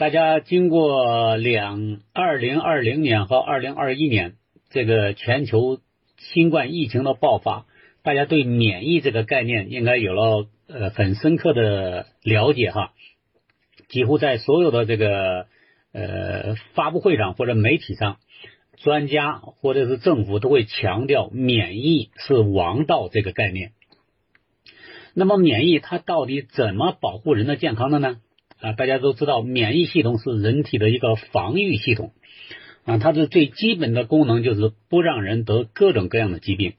大家经过两二零二零年和二零二一年这个全球新冠疫情的爆发，大家对免疫这个概念应该有了呃很深刻的了解哈。几乎在所有的这个呃发布会上或者媒体上，专家或者是政府都会强调免疫是王道这个概念。那么免疫它到底怎么保护人的健康的呢？啊，大家都知道，免疫系统是人体的一个防御系统啊，它的最基本的功能就是不让人得各种各样的疾病。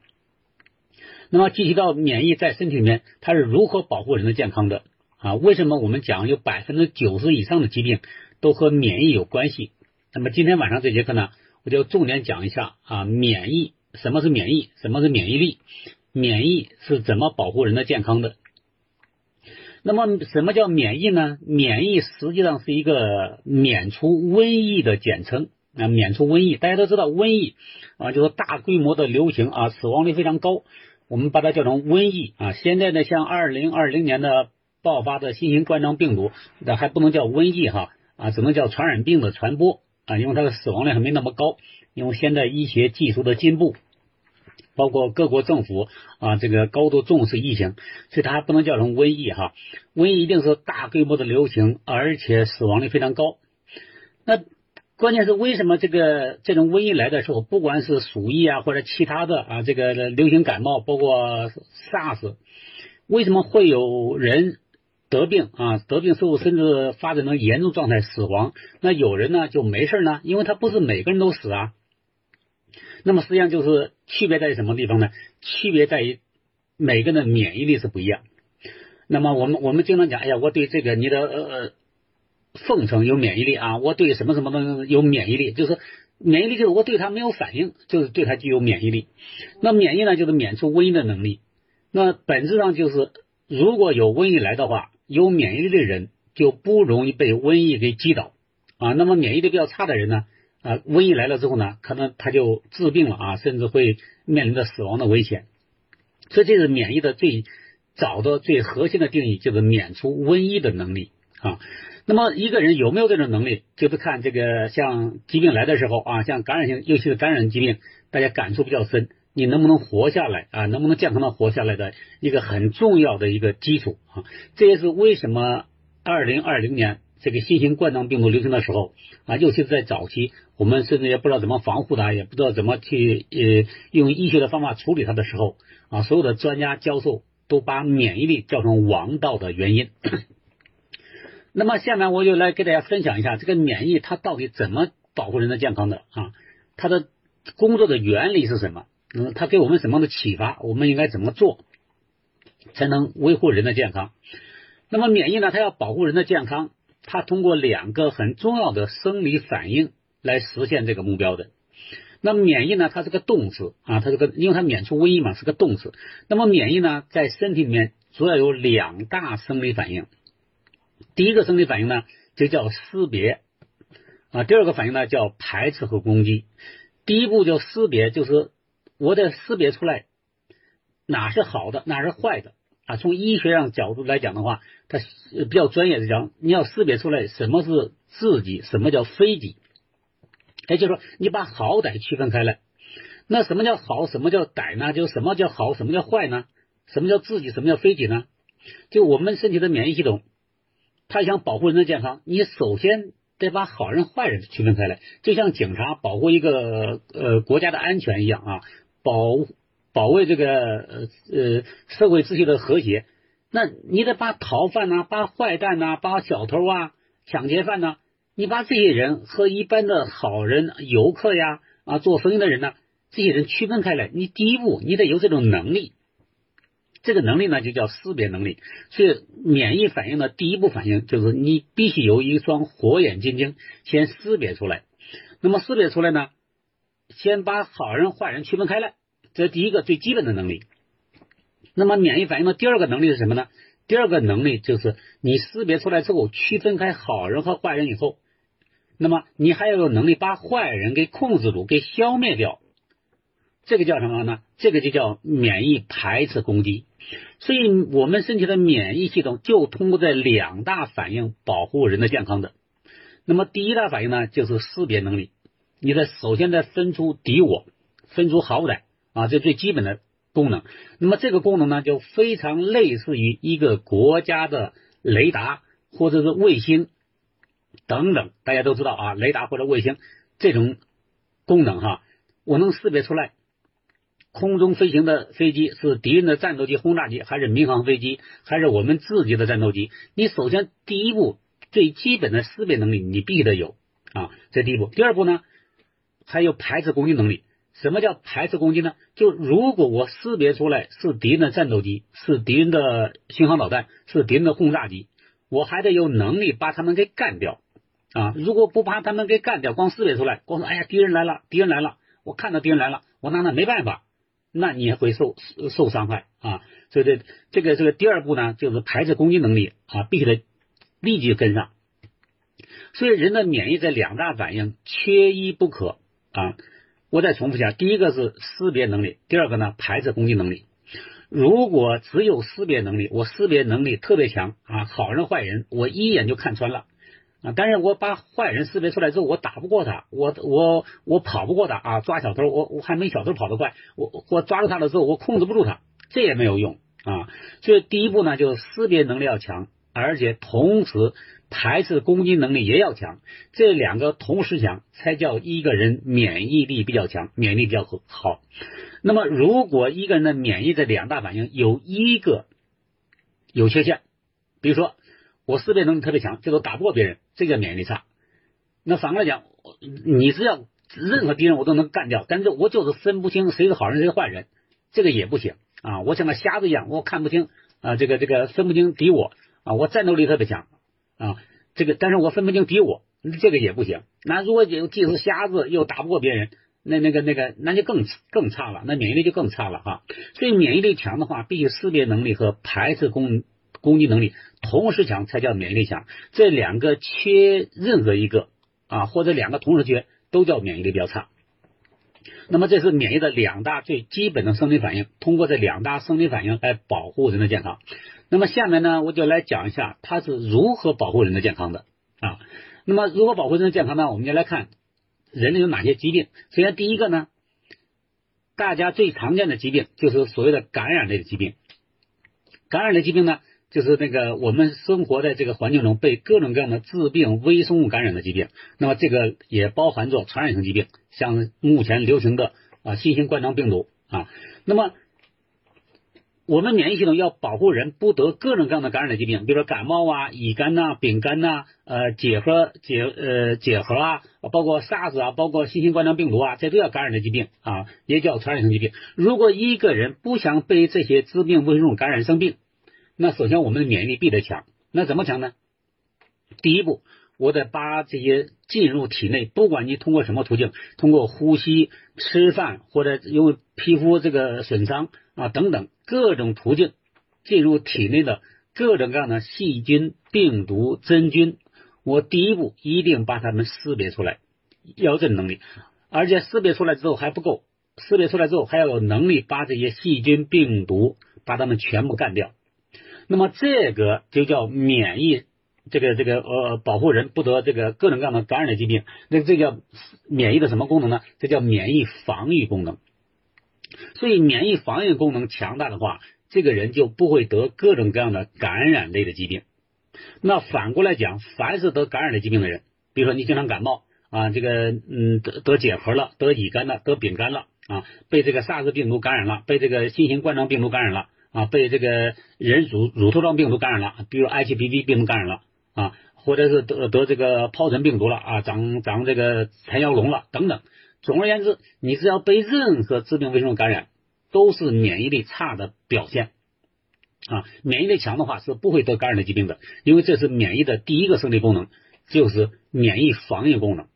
那么具体到免疫在身体里面，它是如何保护人的健康的啊？为什么我们讲有百分之九十以上的疾病都和免疫有关系？那么今天晚上这节课呢，我就重点讲一下啊，免疫什么是免疫，什么是免疫力。免疫是怎么保护人的健康的？那么什么叫免疫呢？免疫实际上是一个免除瘟疫的简称啊，免除瘟疫。大家都知道瘟疫啊，就是大规模的流行啊，死亡率非常高，我们把它叫成瘟疫啊。现在呢，像二零二零年的爆发的新型冠状病毒，那还不能叫瘟疫哈啊，只能叫传染病的传播啊，因为它的死亡率还没那么高，因为现在医学技术的进步。包括各国政府啊，这个高度重视疫情，所以它还不能叫成瘟疫哈。瘟疫一定是大规模的流行，而且死亡率非常高。那关键是为什么这个这种瘟疫来的时候，不管是鼠疫啊，或者其他的啊，这个流行感冒，包括 SARS，为什么会有人得病啊？得病之后甚至发展成严重状态死亡，那有人呢就没事呢？因为他不是每个人都死啊。那么实际上就是区别在于什么地方呢？区别在于每个人的免疫力是不一样。那么我们我们经常讲，哎呀，我对这个你的呃奉承有免疫力啊，我对什么什么东西有免疫力，就是免疫力就是我对它没有反应，就是对它具有免疫力。那免疫呢，就是免除瘟疫的能力。那本质上就是如果有瘟疫来的话，有免疫力的人就不容易被瘟疫给击倒啊。那么免疫力比较差的人呢？啊，瘟疫来了之后呢，可能他就治病了啊，甚至会面临着死亡的危险。所以这是免疫的最早的、最核心的定义，就是免除瘟疫的能力啊。那么一个人有没有这种能力，就是看这个像疾病来的时候啊，像感染性，尤其是感染疾病，大家感触比较深，你能不能活下来啊？能不能健康的活下来的一个很重要的一个基础啊。这也是为什么二零二零年。这个新型冠状病毒流行的时候啊，尤其是在早期，我们甚至也不知道怎么防护它，也不知道怎么去呃用医学的方法处理它的时候啊，所有的专家教授都把免疫力叫成王道的原因。那么下面我就来给大家分享一下这个免疫它到底怎么保护人的健康的啊？它的工作的原理是什么？嗯，它给我们什么样的启发？我们应该怎么做才能维护人的健康？那么免疫呢？它要保护人的健康。它通过两个很重要的生理反应来实现这个目标的。那免疫呢？它是个动词啊，它这个因为它免除瘟疫嘛，是个动词。那么免疫呢，在身体里面主要有两大生理反应。第一个生理反应呢，就叫识别啊；第二个反应呢，叫排斥和攻击。第一步叫识别，就是我得识别出来哪是好的，哪是坏的。啊，从医学上角度来讲的话，它比较专业的讲，你要识别出来什么是自己，什么叫非己。也就是说，你把好歹区分开来。那什么叫好，什么叫歹呢？就什么叫好，什么叫坏呢？什么叫自己，什么叫非己呢？就我们身体的免疫系统，它想保护人的健康，你首先得把好人坏人区分开来，就像警察保护一个呃国家的安全一样啊，保。保卫这个呃呃社会秩序的和谐，那你得把逃犯呐、把坏蛋呐、把小偷啊、抢劫犯呐，你把这些人和一般的好人、游客呀啊做生意的人呢，这些人区分开来。你第一步你得有这种能力，这个能力呢就叫识别能力。所以免疫反应的第一步反应就是你必须有一双火眼金睛，先识别出来。那么识别出来呢，先把好人坏人区分开来。这是第一个最基本的能力。那么免疫反应的第二个能力是什么呢？第二个能力就是你识别出来之后，区分开好人和坏人以后，那么你还要有能力把坏人给控制住、给消灭掉。这个叫什么呢？这个就叫免疫排斥攻击。所以，我们身体的免疫系统就通过这两大反应保护人的健康的。那么第一大反应呢，就是识别能力。你得首先得分出敌我，分出好歹啊，这最基本的功能。那么这个功能呢，就非常类似于一个国家的雷达或者是卫星等等。大家都知道啊，雷达或者卫星这种功能哈，我能识别出来。空中飞行的飞机是敌人的战斗机、轰炸机，还是民航飞机，还是我们自己的战斗机？你首先第一步最基本的识别能力，你必须得有啊，这第一步。第二步呢，还有排斥攻击能力。什么叫排斥攻击呢？就如果我识别出来是敌人的战斗机，是敌人的巡航导弹，是敌人的轰炸机，我还得有能力把他们给干掉啊！如果不把他们给干掉，光识别出来，光说哎呀敌人来了，敌人来了，我看到敌人来了，我拿他没办法。那你也会受受伤害啊，所以这这个这个第二步呢，就是排斥攻击能力啊，必须得立即跟上。所以人的免疫这两大反应缺一不可啊。我再重复一下，第一个是识别能力，第二个呢排斥攻击能力。如果只有识别能力，我识别能力特别强啊，好人坏人我一眼就看穿了。啊！但是我把坏人识别出来之后，我打不过他，我我我跑不过他啊！抓小偷，我我还没小偷跑得快，我我抓住他了之后，我控制不住他，这也没有用啊！所以第一步呢，就是识别能力要强，而且同时排斥攻击能力也要强，这两个同时强，才叫一个人免疫力比较强，免疫力比较好。好那么，如果一个人的免疫这两大反应有一个有缺陷，比如说。我识别能力特别强，这都打不过别人，这叫免疫力差。那反过来讲，你只要任何敌人我都能干掉，但是我就是分不清谁是好人谁是坏人，这个也不行啊！我像个瞎子一样，我看不清啊，这个这个分不清敌我啊，我战斗力特别强啊，这个但是我分不清敌我，这个也不行。那如果有既是瞎子又打不过别人，那那个那个那就更更差了，那免疫力就更差了哈。所以免疫力强的话，必须识别能力和排斥攻攻击能力。同时强才叫免疫力强，这两个缺任何一个啊，或者两个同时缺，都叫免疫力比较差。那么这是免疫的两大最基本的生理反应，通过这两大生理反应来保护人的健康。那么下面呢，我就来讲一下它是如何保护人的健康的啊。那么如何保护人的健康呢？我们就来看人类有哪些疾病。首先第一个呢，大家最常见的疾病就是所谓的感染类的疾病。感染类疾病呢？就是那个我们生活在这个环境中被各种各样的致病微生物感染的疾病，那么这个也包含着传染性疾病，像目前流行的啊新型冠状病毒啊。那么我们免疫系统要保护人不得各种各样的感染的疾病，比如说感冒啊、乙肝呐、丙肝呐、呃结核结呃结核啊，包括 SARS 啊，包括新型冠状病毒啊，这都叫感染的疾病啊，也叫传染性疾病。如果一个人不想被这些致病微生物感染生病，那首先我们的免疫力必得强，那怎么强呢？第一步，我得把这些进入体内，不管你通过什么途径，通过呼吸、吃饭或者因为皮肤这个损伤啊等等各种途径进入体内的各种各样的细菌、病毒、真菌，我第一步一定把它们识别出来，要这能力，而且识别出来之后还不够，识别出来之后还要有能力把这些细菌、病毒把它们全部干掉。那么这个就叫免疫，这个这个呃保护人不得这个各种各样的感染的疾病，那这叫免疫的什么功能呢？这叫免疫防御功能。所以免疫防御功能强大的话，这个人就不会得各种各样的感染类的疾病。那反过来讲，凡是得感染类疾病的人，比如说你经常感冒啊，这个嗯得得结核了，得乙肝了，得丙肝了啊，被这个 SARS 病毒感染了，被这个新型冠状病毒感染了。啊，被这个人乳乳头状病毒感染了，比如 HPV 病毒感染了啊，或者是得得这个疱疹病毒了啊，长长这个缠腰龙了等等。总而言之，你只要被任何致病微生物感染，都是免疫力差的表现啊。免疫力强的话是不会得感染的疾病的，因为这是免疫的第一个生理功能，就是免疫防御功能，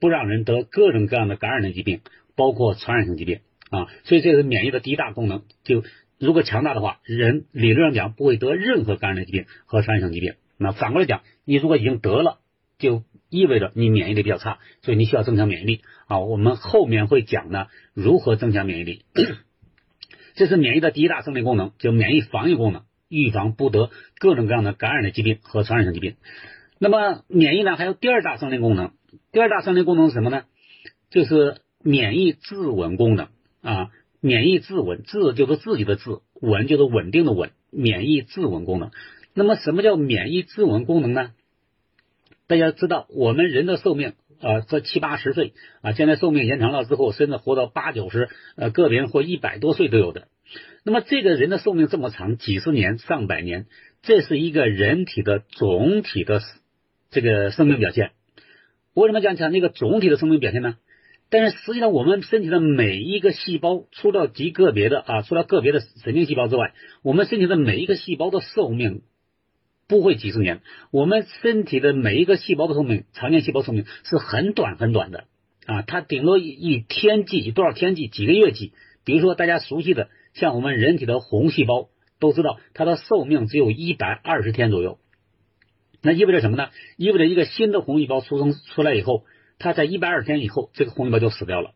不让人得各种各样的感染的疾病，包括传染性疾病啊。所以这是免疫的第一大功能，就。如果强大的话，人理论上讲不会得任何感染的疾病和传染性疾病。那反过来讲，你如果已经得了，就意味着你免疫力比较差，所以你需要增强免疫力啊。我们后面会讲呢，如何增强免疫力。这是免疫的第一大生理功能，就免疫防御功能，预防不得各种各样的感染的疾病和传染性疾病。那么免疫呢还有第二大生理功能，第二大生理功能是什么呢？就是免疫自稳功能啊，免疫自稳，自就是自己的自，稳就是稳定的稳，免疫自稳功能。那么什么叫免疫自稳功能呢？大家知道，我们人的寿命啊，这七八十岁啊，现在寿命延长了之后，甚至活到八九十，呃，个别人或一百多岁都有的。那么这个人的寿命这么长，几十年、上百年，这是一个人体的总体的这个生命表现。为什么讲讲那个总体的生命表现呢？但是实际上，我们身体的每一个细胞，除了极个别的啊，除了个别的神经细胞之外，我们身体的每一个细胞的寿命不会几十年。我们身体的每一个细胞的寿命，常见细胞寿命是很短很短的啊，它顶多一天计，多少天计，几个月计。比如说大家熟悉的，像我们人体的红细胞，都知道它的寿命只有一百二十天左右。那意味着什么呢？意味着一个新的红细胞出生出来以后。它在一百二十天以后，这个红细胞就死掉了。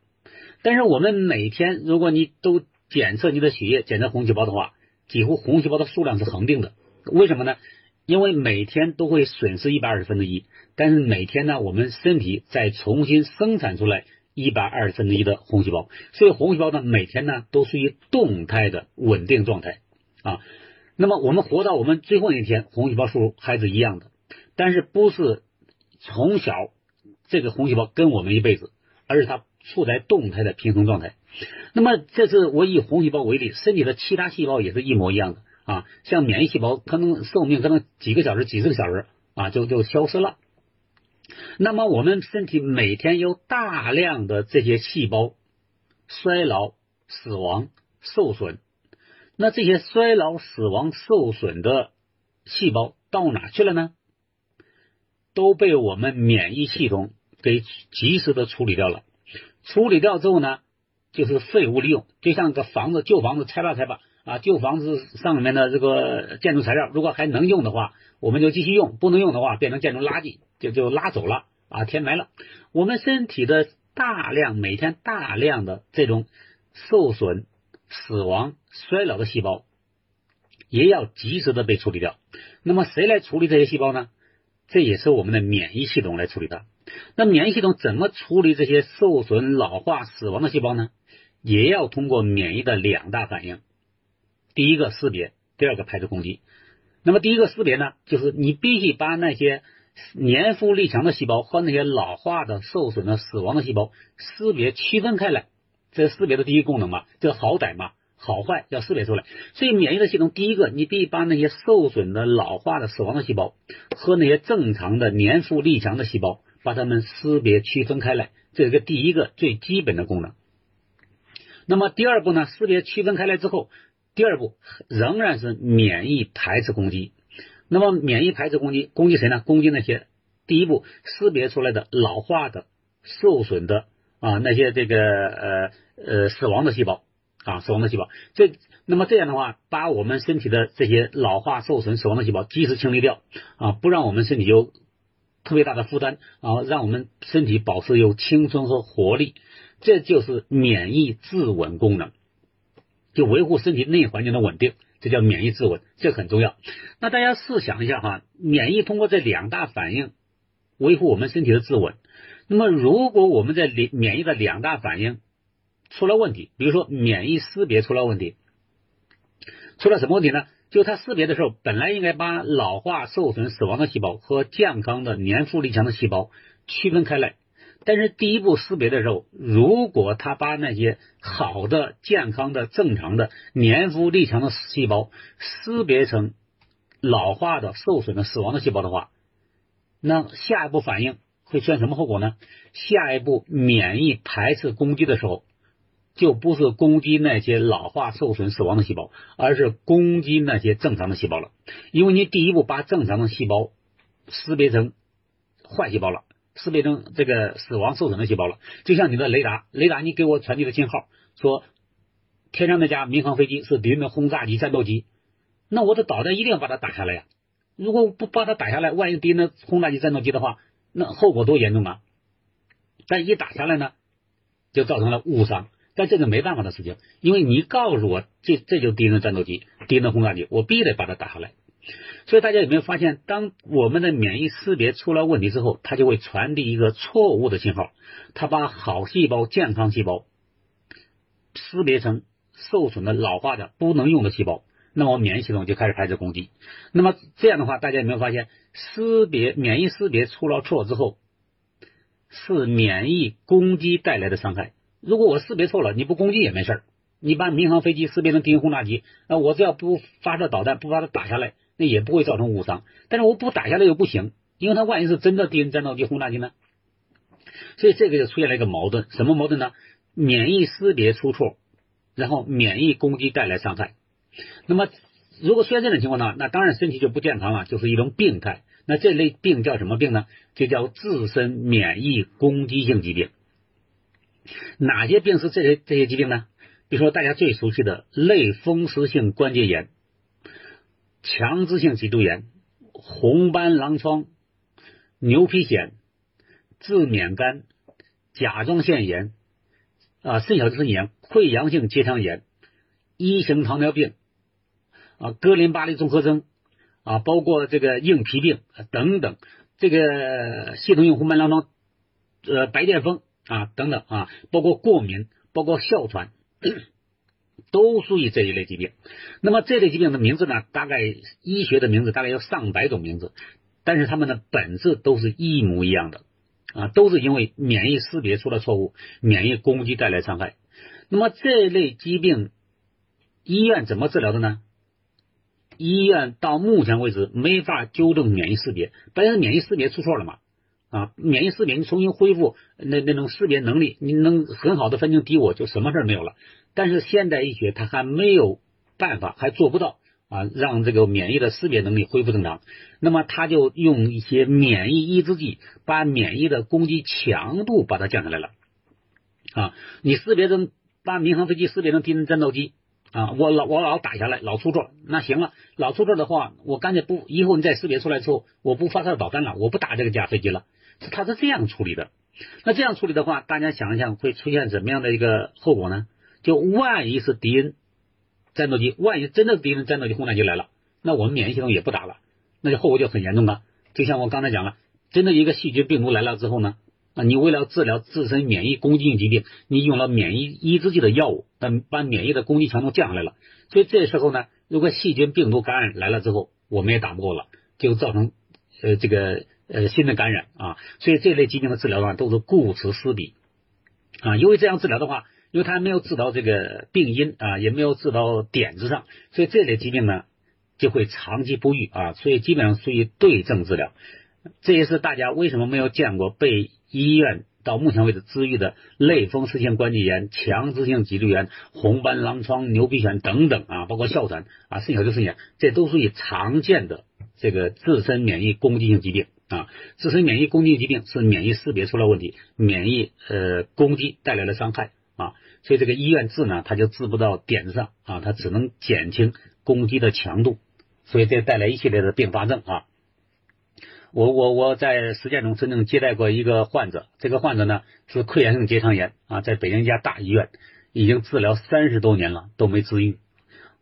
但是我们每天，如果你都检测你的血液，检测红细胞的话，几乎红细胞的数量是恒定的。为什么呢？因为每天都会损失一百二十分之一，但是每天呢，我们身体再重新生产出来一百二十分之一的红细胞，所以红细胞呢，每天呢都属于动态的稳定状态啊。那么我们活到我们最后一天，红细胞数还是一样的，但是不是从小。这个红细胞跟我们一辈子，而是它处在动态的平衡状态。那么，这是我以红细胞为例，身体的其他细胞也是一模一样的啊。像免疫细胞，可能寿命可能几个小时、几十个小时啊，就就消失了。那么，我们身体每天有大量的这些细胞衰老、死亡、受损。那这些衰老、死亡、受损的细胞到哪去了呢？都被我们免疫系统。给及时的处理掉了，处理掉之后呢，就是废物利用，就像个房子旧房子拆吧拆吧啊，旧房子上面的这个建筑材料，如果还能用的话，我们就继续用；不能用的话，变成建筑垃圾，就就拉走了啊，填埋了。我们身体的大量每天大量的这种受损、死亡、衰老的细胞，也要及时的被处理掉。那么谁来处理这些细胞呢？这也是我们的免疫系统来处理的。那免疫系统怎么处理这些受损、老化、死亡的细胞呢？也要通过免疫的两大反应：第一个识别，第二个排除攻击。那么第一个识别呢，就是你必须把那些年富力强的细胞和那些老化的、受损的、死亡的细胞识别区分开来。这是识别的第一功能嘛？这好歹嘛，好坏要识别出来。所以免疫的系统，第一个你必须把那些受损的、老化的、死亡的细胞和那些正常的、年富力强的细胞。把它们识别区分开来，这是个第一个最基本的功能。那么第二步呢？识别区分开来之后，第二步仍然是免疫排斥攻击。那么免疫排斥攻击，攻击谁呢？攻击那些第一步识别出来的老化的、受损的啊那些这个呃呃死亡的细胞啊死亡的细胞。这那么这样的话，把我们身体的这些老化、受损、死亡的细胞及时清理掉啊，不让我们身体有。特别大的负担啊，让我们身体保持有青春和活力，这就是免疫自稳功能，就维护身体内环境的稳定，这叫免疫自稳，这很重要。那大家试想一下哈，免疫通过这两大反应维护我们身体的自稳。那么，如果我们在免免疫的两大反应出了问题，比如说免疫识别出了问题，出了什么问题呢？就它识别的时候，本来应该把老化、受损、死亡的细胞和健康的、年富力强的细胞区分开来。但是第一步识别的时候，如果他把那些好的、健康的、正常的、年富力强的细胞识别成老化的、受损的、死亡的细胞的话，那下一步反应会出现什么后果呢？下一步免疫排斥攻击的时候。就不是攻击那些老化、受损、死亡的细胞，而是攻击那些正常的细胞了。因为你第一步把正常的细胞识别成坏细胞了，识别成这个死亡、受损的细胞了。就像你的雷达，雷达你给我传递的信号说天上那架民航飞机是敌人的轰炸机、战斗机，那我的导弹一定要把它打下来呀。如果不把它打下来，万一敌人的轰炸机、战斗机的话，那后果多严重啊！但一打下来呢，就造成了误伤。但这个没办法的事情，因为你告诉我这这就是敌人的战斗机、敌人的轰炸机，我必须得把它打下来。所以大家有没有发现，当我们的免疫识别出了问题之后，它就会传递一个错误的信号，它把好细胞、健康细胞识别成受损的、老化的、不能用的细胞，那么免疫系统就开始开始攻击。那么这样的话，大家有没有发现，识别免疫识别出了错之后，是免疫攻击带来的伤害。如果我识别错了，你不攻击也没事。你把民航飞机识别成敌人轰炸机，那我只要不发射导弹，不把它打下来，那也不会造成误伤。但是我不打下来又不行，因为它万一是真的敌人战斗机、轰炸机呢？所以这个就出现了一个矛盾，什么矛盾呢？免疫识别出错，然后免疫攻击带来伤害。那么如果出现这种情况呢，那当然身体就不健康了，就是一种病态。那这类病叫什么病呢？就叫自身免疫攻击性疾病。哪些病是这些这些疾病呢？比如说大家最熟悉的类风湿性关节炎、强直性脊柱炎、红斑狼疮、牛皮癣、自免肝、甲状腺炎啊、肾小球肾炎、溃疡性结肠炎、一型糖尿病啊、哥林巴利综合征啊，包括这个硬皮病等等，这个系统性红斑狼疮、呃白癜风啊等等啊，包括过敏，包括哮喘。都属于这一类疾病。那么这类疾病的名字呢？大概医学的名字大概有上百种名字，但是它们的本质都是一模一样的啊，都是因为免疫识别出了错误，免疫攻击带来伤害。那么这类疾病医院怎么治疗的呢？医院到目前为止没法纠正免疫识别，本身免疫识别出错了嘛啊，免疫识别你重新恢复那那种识别能力，你能很好的分清敌我，就什么事没有了。但是现代医学它还没有办法，还做不到啊，让这个免疫的识别能力恢复正常。那么他就用一些免疫抑制剂，把免疫的攻击强度把它降下来了啊。你识别成把民航飞机识别成敌人战斗机啊，我老我老打下来，老出错，那行了，老出错的话，我干脆不，以后你再识别出来之后，我不发射导弹了，我不打这个架飞机了。他是这样处理的。那这样处理的话，大家想一想，会出现什么样的一个后果呢？就万一是敌人战斗机，万一真的敌人战斗机轰炸机来了，那我们免疫系统也不打了，那就后果就很严重了。就像我刚才讲了，真的一个细菌病毒来了之后呢，啊，你为了治疗自身免疫攻击性疾病，你用了免疫抑制剂的药物，那把免疫的攻击强度降下来了。所以这时候呢，如果细菌病毒感染来了之后，我们也打不过了，就造成呃这个呃新的感染啊。所以这类疾病的治疗呢，都是顾此失彼啊。因为这样治疗的话。因为他没有治到这个病因啊，也没有治到点子上，所以这类疾病呢就会长期不愈啊，所以基本上属于对症治疗。这也是大家为什么没有见过被医院到目前为止治愈的类风湿性关节炎、强直性脊柱炎、红斑狼疮、牛皮癣等等啊，包括哮喘啊、肾小球肾炎，这都属于常见的这个自身免疫攻击性疾病啊。自身免疫攻击疾病是免疫识别出了问题，免疫呃攻击带来了伤害。啊，所以这个医院治呢，它就治不到点子上啊，它只能减轻攻击的强度，所以这带来一系列的并发症啊。我我我在实践中真正接待过一个患者，这个患者呢是溃疡性结肠炎啊，在北京一家大医院已经治疗三十多年了都没治愈，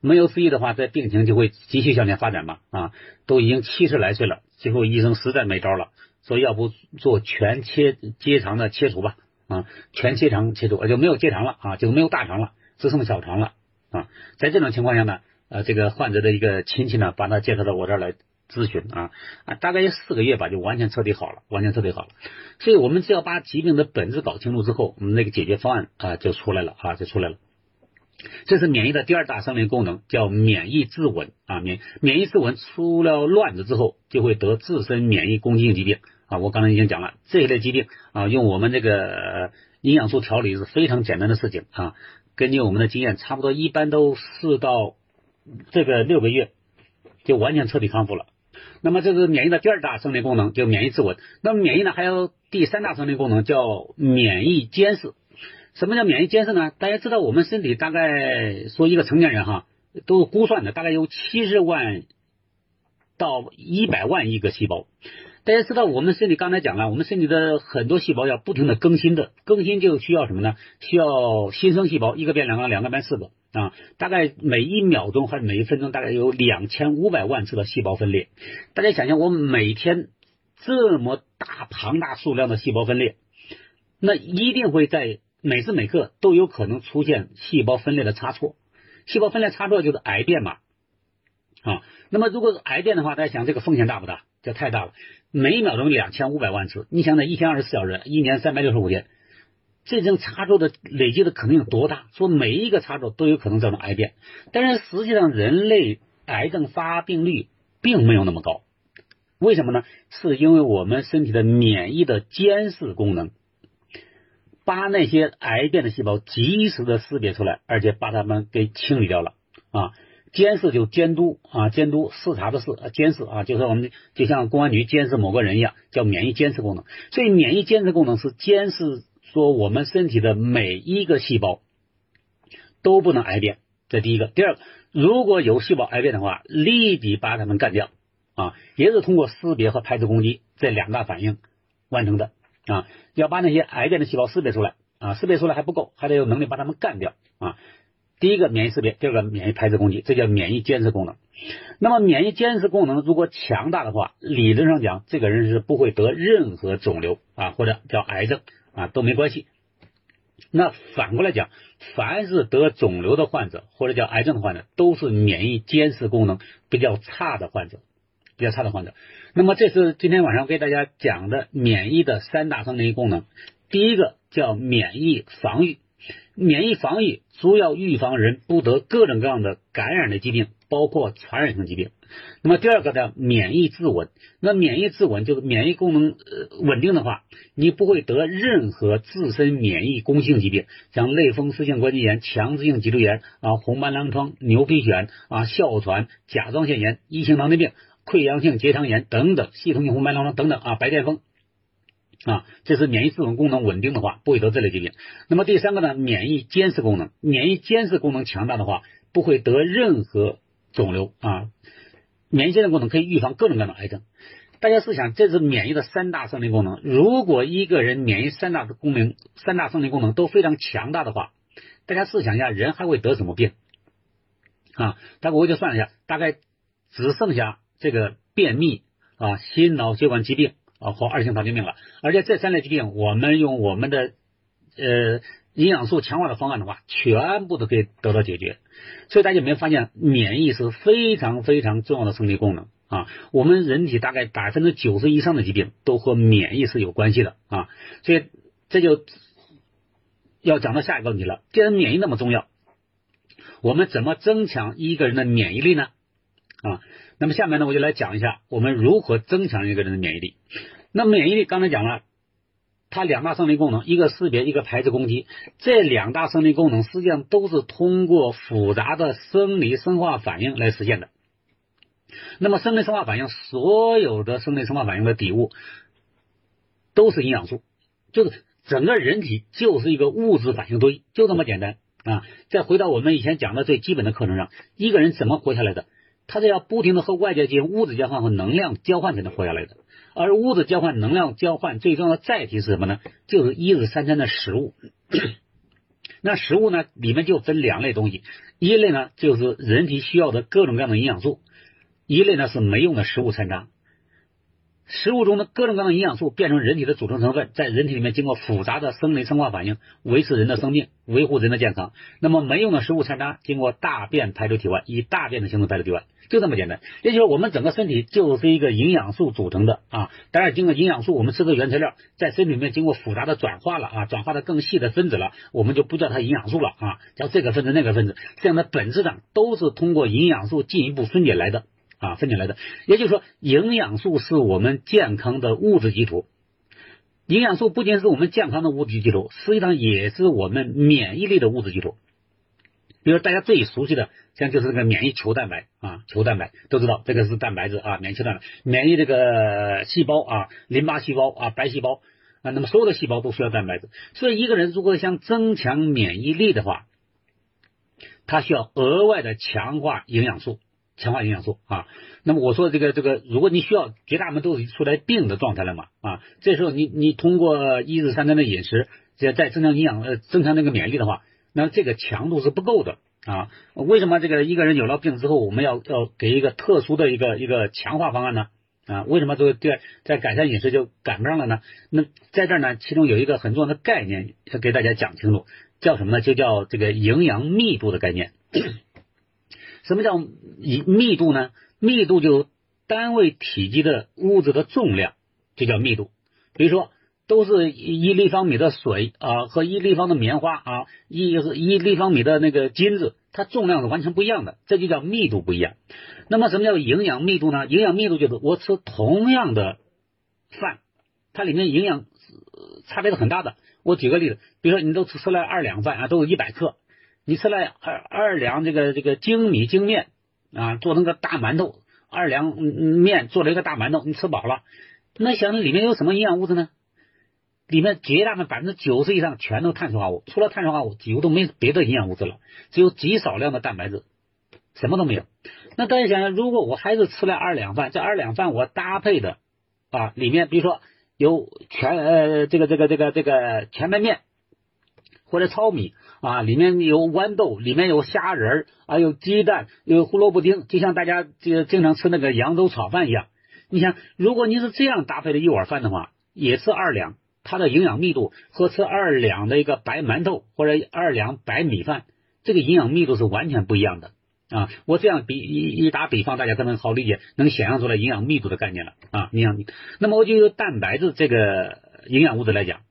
没有治愈的话，这病情就会继续向前发展嘛啊，都已经七十来岁了，最后医生实在没招了，说要不做全切结肠的切除吧。啊，全切肠切除，就没有结肠了啊，就没有大肠了，只剩小肠了啊。在这种情况下呢，呃，这个患者的一个亲戚呢，把他介绍到我这儿来咨询啊啊，大概有四个月吧，就完全彻底好了，完全彻底好了。所以我们只要把疾病的本质搞清楚之后，我们那个解决方案啊就出来了啊，就出来了。这是免疫的第二大生命功能，叫免疫自稳啊。免免疫自稳出了乱子之后，就会得自身免疫攻击性疾病。啊，我刚才已经讲了这一类疾病啊，用我们这个营养素调理是非常简单的事情啊。根据我们的经验，差不多一般都四到这个六个月就完全彻底康复了。那么这是免疫的第二大生理功能，就免疫自稳。那么免疫呢，还有第三大生理功能叫免疫监视。什么叫免疫监视呢？大家知道我们身体大概说一个成年人哈，都估算的大概有七十万到一百万亿个细胞。大家知道，我们身体刚才讲了，我们身体的很多细胞要不停的更新的，更新就需要什么呢？需要新生细胞，一个变两个，两个变四个啊，大概每一秒钟或者每一分钟大概有两千五百万次的细胞分裂。大家想想，我每天这么大庞大数量的细胞分裂，那一定会在每时每刻都有可能出现细胞分裂的差错。细胞分裂差错就是癌变嘛，啊，那么如果是癌变的话，大家想这个风险大不大？这太大了，每秒钟两千五百万次，你想想一天二十四小时，一年三百六十五天。这种差错的累积的可能有多大？说每一个差错都有可能造成癌变，但是实际上人类癌症发病率并没有那么高，为什么呢？是因为我们身体的免疫的监视功能，把那些癌变的细胞及时的识别出来，而且把它们给清理掉了啊。监视就监督啊，监督视察的视，监视啊，就是我们就像公安局监视某个人一样，叫免疫监视功能。所以免疫监视功能是监视。说我们身体的每一个细胞都不能癌变，这第一个。第二个，如果有细胞癌变的话，立即把它们干掉啊，也是通过识别和排斥攻击这两大反应完成的啊。要把那些癌变的细胞识别出来啊，识别出来还不够，还得有能力把它们干掉啊。第一个免疫识别，第二个免疫排斥攻击，这叫免疫监视功能。那么免疫监视功能如果强大的话，理论上讲，这个人是不会得任何肿瘤啊，或者叫癌症。啊，都没关系。那反过来讲，凡是得肿瘤的患者或者叫癌症的患者，都是免疫监视功能比较差的患者，比较差的患者。那么这是今天晚上给大家讲的免疫的三大生理功能。第一个叫免疫防御，免疫防御主要预防人不得各种各样的感染的疾病。包括传染性疾病。那么第二个呢，免疫自稳。那免疫自稳就是免疫功能呃稳定的话，你不会得任何自身免疫攻性疾病，像类风湿性关节炎、强直性脊柱炎啊、红斑狼疮、牛皮癣啊、哮喘、甲状腺炎、一型糖尿病、溃疡性结肠炎等等，系统性红斑狼疮等等啊，白癜风啊，这是免疫系统功能稳定的话，不会得这类疾病。那么第三个呢，免疫监视功能，免疫监视功能强大的话，不会得任何。肿瘤啊，免疫监视功能可以预防各种各样的癌症。大家试想，这是免疫的三大生理功能。如果一个人免疫三大功能、三大生理功能都非常强大的话，大家试想一下，人还会得什么病啊？大概我就算了一下，大概只剩下这个便秘啊、心脑血管疾病啊或二型糖尿病了。而且这三类疾病，我们用我们的呃。营养素强化的方案的话，全部都可以得到解决。所以大家有没有发现，免疫是非常非常重要的生理功能啊？我们人体大概百分之九十以上的疾病都和免疫是有关系的啊。所以这就要讲到下一个问题了。既然免疫那么重要，我们怎么增强一个人的免疫力呢？啊，那么下面呢，我就来讲一下我们如何增强一个人的免疫力。那免疫力刚才讲了。它两大生理功能，一个识别，一个排斥攻击。这两大生理功能实际上都是通过复杂的生理生化反应来实现的。那么生理生化反应，所有的生理生化反应的底物都是营养素，就是整个人体就是一个物质反应堆，就这么简单啊。再回到我们以前讲的最基本的课程上，一个人怎么活下来的？它是要不停的和外界进行物质交换和能量交换才能活下来的。而物质交换、能量交换最重要的载体是什么呢？就是一日三餐的食物。那食物呢，里面就分两类东西，一类呢就是人体需要的各种各样的营养素，一类呢是没用的食物残渣。食物中的各种各样的营养素变成人体的组成成分，在人体里面经过复杂的生理生化反应，维持人的生命，维护人的健康。那么没用的食物残渣经过大便排出体外，以大便的形式排出体外，就这么简单。也就是我们整个身体就是一个营养素组成的啊。当然，经过营养素，我们吃的原材料在身体里面经过复杂的转化了啊，转化的更细的分子了，我们就不叫它营养素了啊，叫这个分子那个分子。这样的本质上都是通过营养素进一步分解来的。啊，分解来的，也就是说，营养素是我们健康的物质基础。营养素不仅是我们健康的物质基础，实际上也是我们免疫力的物质基础。比如大家最熟悉的，像就是这个免疫球蛋白啊，球蛋白都知道，这个是蛋白质啊，免疫球蛋白，免疫这个细胞啊，淋巴细胞啊，白细胞啊，那么所有的细胞都需要蛋白质。所以一个人如果想增强免疫力的话，他需要额外的强化营养素。强化营养素啊，那么我说这个这个，如果你需要绝大部分都是出来病的状态了嘛啊，这时候你你通过一日三餐的饮食，再再增强营养呃增强那个免疫力的话，那这个强度是不够的啊。为什么这个一个人有了病之后，我们要要给一个特殊的一个一个强化方案呢？啊，为什么这个在在改善饮食就赶不上了呢？那在这儿呢，其中有一个很重要的概念要给大家讲清楚，叫什么呢？就叫这个营养密度的概念。什么叫密密度呢？密度就单位体积的物质的重量，就叫密度。比如说，都是一立方米的水啊，和一立方的棉花啊，一一立方米的那个金子，它重量是完全不一样的，这就叫密度不一样。那么什么叫营养密度呢？营养密度就是我吃同样的饭，它里面营养差别是很大的。我举个例子，比如说你都吃吃了二两饭啊，都有一百克，你吃了二二两这个这个精米精面啊，做成个大馒头，二两面做了一个大馒头，你吃饱了，那想里面有什么营养物质呢？里面绝大部分百分之九十以上全都碳水化合物，除了碳水化合物，几乎都没别的营养物质了，只有极少量的蛋白质，什么都没有。那大家想想，如果我还是吃了二两饭，这二两饭我搭配的啊，里面比如说有全呃这个这个这个这个全麦面或者糙米啊，里面有豌豆，里面有虾仁儿啊，有鸡蛋，有胡萝卜丁，就像大家这个经常吃那个扬州炒饭一样。你想，如果你是这样搭配的一碗饭的话，也是二两，它的营养密度和吃二两的一个白馒头或者二两白米饭，这个营养密度是完全不一样的。啊，我这样比一一打比方，大家可能好理解，能想象出来营养密度的概念了啊。营养，那么我就用蛋白质这个营养物质来讲，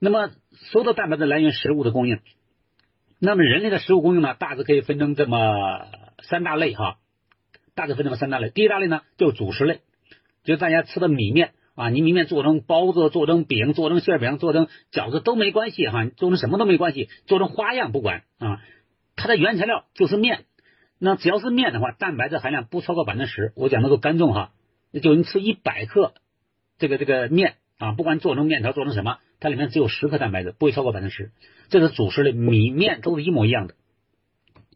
那么所有的蛋白质来源食物的供应，那么人类的食物供应呢，大致可以分成这么三大类哈，大致分成三大类。第一大类呢，就是主食类，就大家吃的米面啊，你米面做成包子、做成饼、做成馅饼、做成饺子都没关系哈，做成什么都没关系，做成花样不管啊，它的原材料就是面。那只要是面的话，蛋白质含量不超过百分之十。我讲的都干重哈，就你吃一百克这个这个面啊，不管做成面条做成什么，它里面只有十克蛋白质，不会超过百分之十。这是主食类，米面都是一模一样的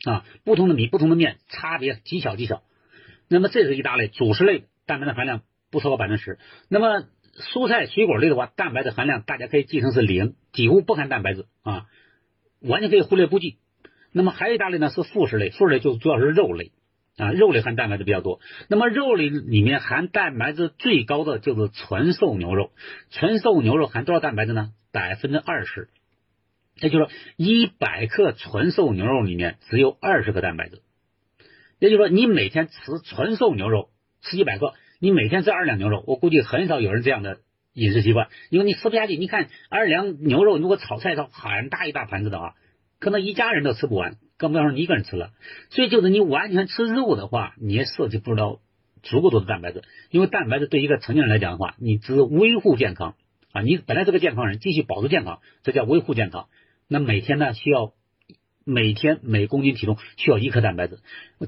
啊，不同的米不同的面差别极小极小。那么这是一大类主食类，蛋白质含量不超过百分之十。那么蔬菜水果类的话，蛋白质含量大家可以记成是零，几乎不含蛋白质啊，完全可以忽略不计。那么还有一大类呢是副食类，副食类就主要是肉类啊，肉类含蛋白质比较多。那么肉类里面含蛋白质最高的就是纯瘦牛肉，纯瘦牛肉含多少蛋白质呢？百分之二十，也就是说一百克纯瘦牛肉里面只有二十克蛋白质。也就是说你每天吃纯瘦牛肉吃一百克，你每天吃二两牛肉，我估计很少有人这样的饮食习惯，因为你吃不下去。你看二两牛肉如果炒菜的话很大一大盘子的话。可能一家人都吃不完，更不要说你一个人吃了。所以就是你完全吃肉的话，你也摄取不到足够多的蛋白质。因为蛋白质对一个成年人来讲的话，你只维护健康啊，你本来是个健康人，继续保持健康，这叫维护健康。那每天呢，需要每天每公斤体重需要一克蛋白质。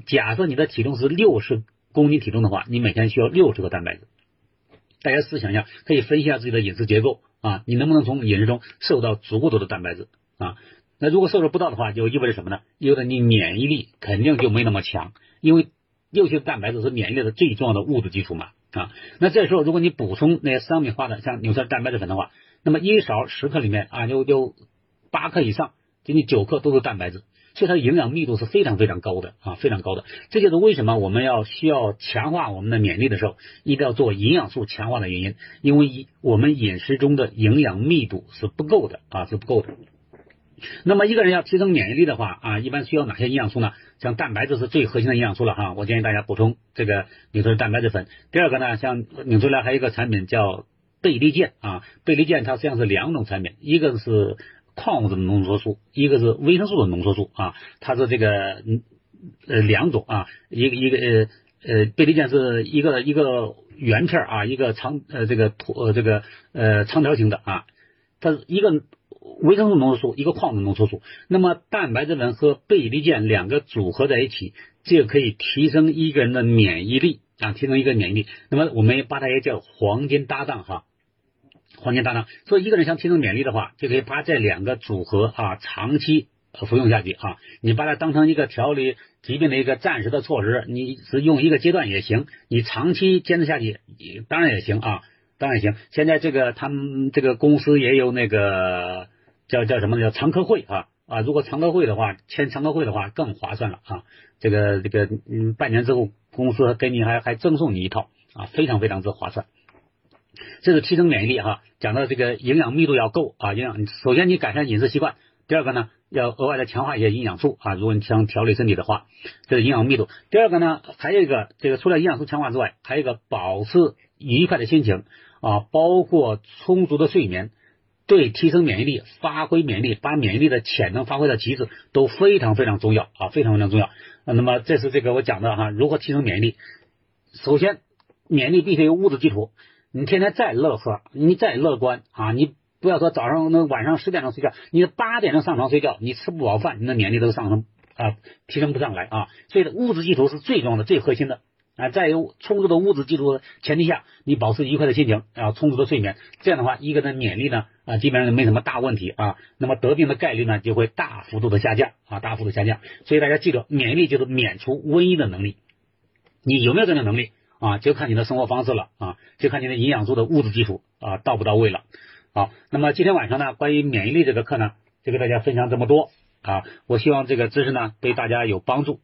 假设你的体重是六十公斤体重的话，你每天需要六十克蛋白质。大家试想一下，可以分析一下自己的饮食结构啊，你能不能从饮食中摄入到足够多的蛋白质啊？那如果摄入不到的话，就意味着什么呢？意味着你免疫力肯定就没那么强，因为尤其是蛋白质是免疫力的最重要的物质基础嘛啊。那这时候如果你补充那些商品化的像纽崔蛋白质粉的话，那么一勺十克里面啊，就就八克以上，将近九克都是蛋白质，所以它的营养密度是非常非常高的啊，非常高的。这就是为什么我们要需要强化我们的免疫力的时候，一定要做营养素强化的原因，因为一我们饮食中的营养密度是不够的啊，是不够的。那么一个人要提升免疫力的话啊，一般需要哪些营养素呢？像蛋白质是最核心的营养素了哈，我建议大家补充这个纽崔莱蛋白质粉。第二个呢，像纽崔莱还有一个产品叫贝利健啊，贝利健它实际上是两种产品，一个是矿物质的浓缩素，一个是维生素的浓缩素啊，它是这个呃两种啊，一个一个呃呃贝利健是一个一个圆片啊，一个长呃这个椭这个呃长条形的啊，它是一个。维生素浓缩素，一个矿物浓缩素，那么蛋白质粉和贝利健两个组合在一起，这个可以提升一个人的免疫力啊，提升一个免疫力。那么我们把它也叫黄金搭档哈，黄金搭档。所以一个人想提升免疫力的话，就可以把这两个组合啊长期服用下去啊。你把它当成一个调理疾病的一个暂时的措施，你是用一个阶段也行，你长期坚持下去当然也行啊，当然行。现在这个他们这个公司也有那个。叫叫什么呢叫常科会啊？啊，如果常客会的话，签常客会的话更划算了啊。这个这个嗯，半年之后公司给你还还赠送你一套啊，非常非常之划算。这是提升免疫力哈，讲到这个营养密度要够啊，营养首先你改善饮食习惯，第二个呢要额外的强化一些营养素啊，如果你想调理身体的话，这是营养密度。第二个呢还有一个这个除了营养素强化之外，还有一个保持愉快的心情啊，包括充足的睡眠，对提升免疫力、发挥免疫力、把免疫力的潜能发挥到极致都非常非常重要啊，非常非常重要。那么这是这个我讲的哈，如何提升免疫力？首先，免疫力必须有物质基础。你天天再乐呵，你再乐观啊，你不要说早上那晚上十点钟睡觉，你八点钟上床睡觉，你吃不饱饭，你的免疫力都上升啊，提升不上来啊。所以物质基础是最重要的、最核心的啊。在有充足的物质基础前提下，你保持愉快的心情啊，充足的睡眠，这样的话，一个的免疫力呢啊，基本上没什么大问题啊。那么得病的概率呢就会大幅度的下降啊，大幅度下降。所以大家记住，免疫力就是免除瘟疫的能力，你有没有这种能力？啊，就看你的生活方式了啊，就看你的营养素的物质基础啊到不到位了。好，那么今天晚上呢，关于免疫力这个课呢，就给大家分享这么多啊。我希望这个知识呢对大家有帮助。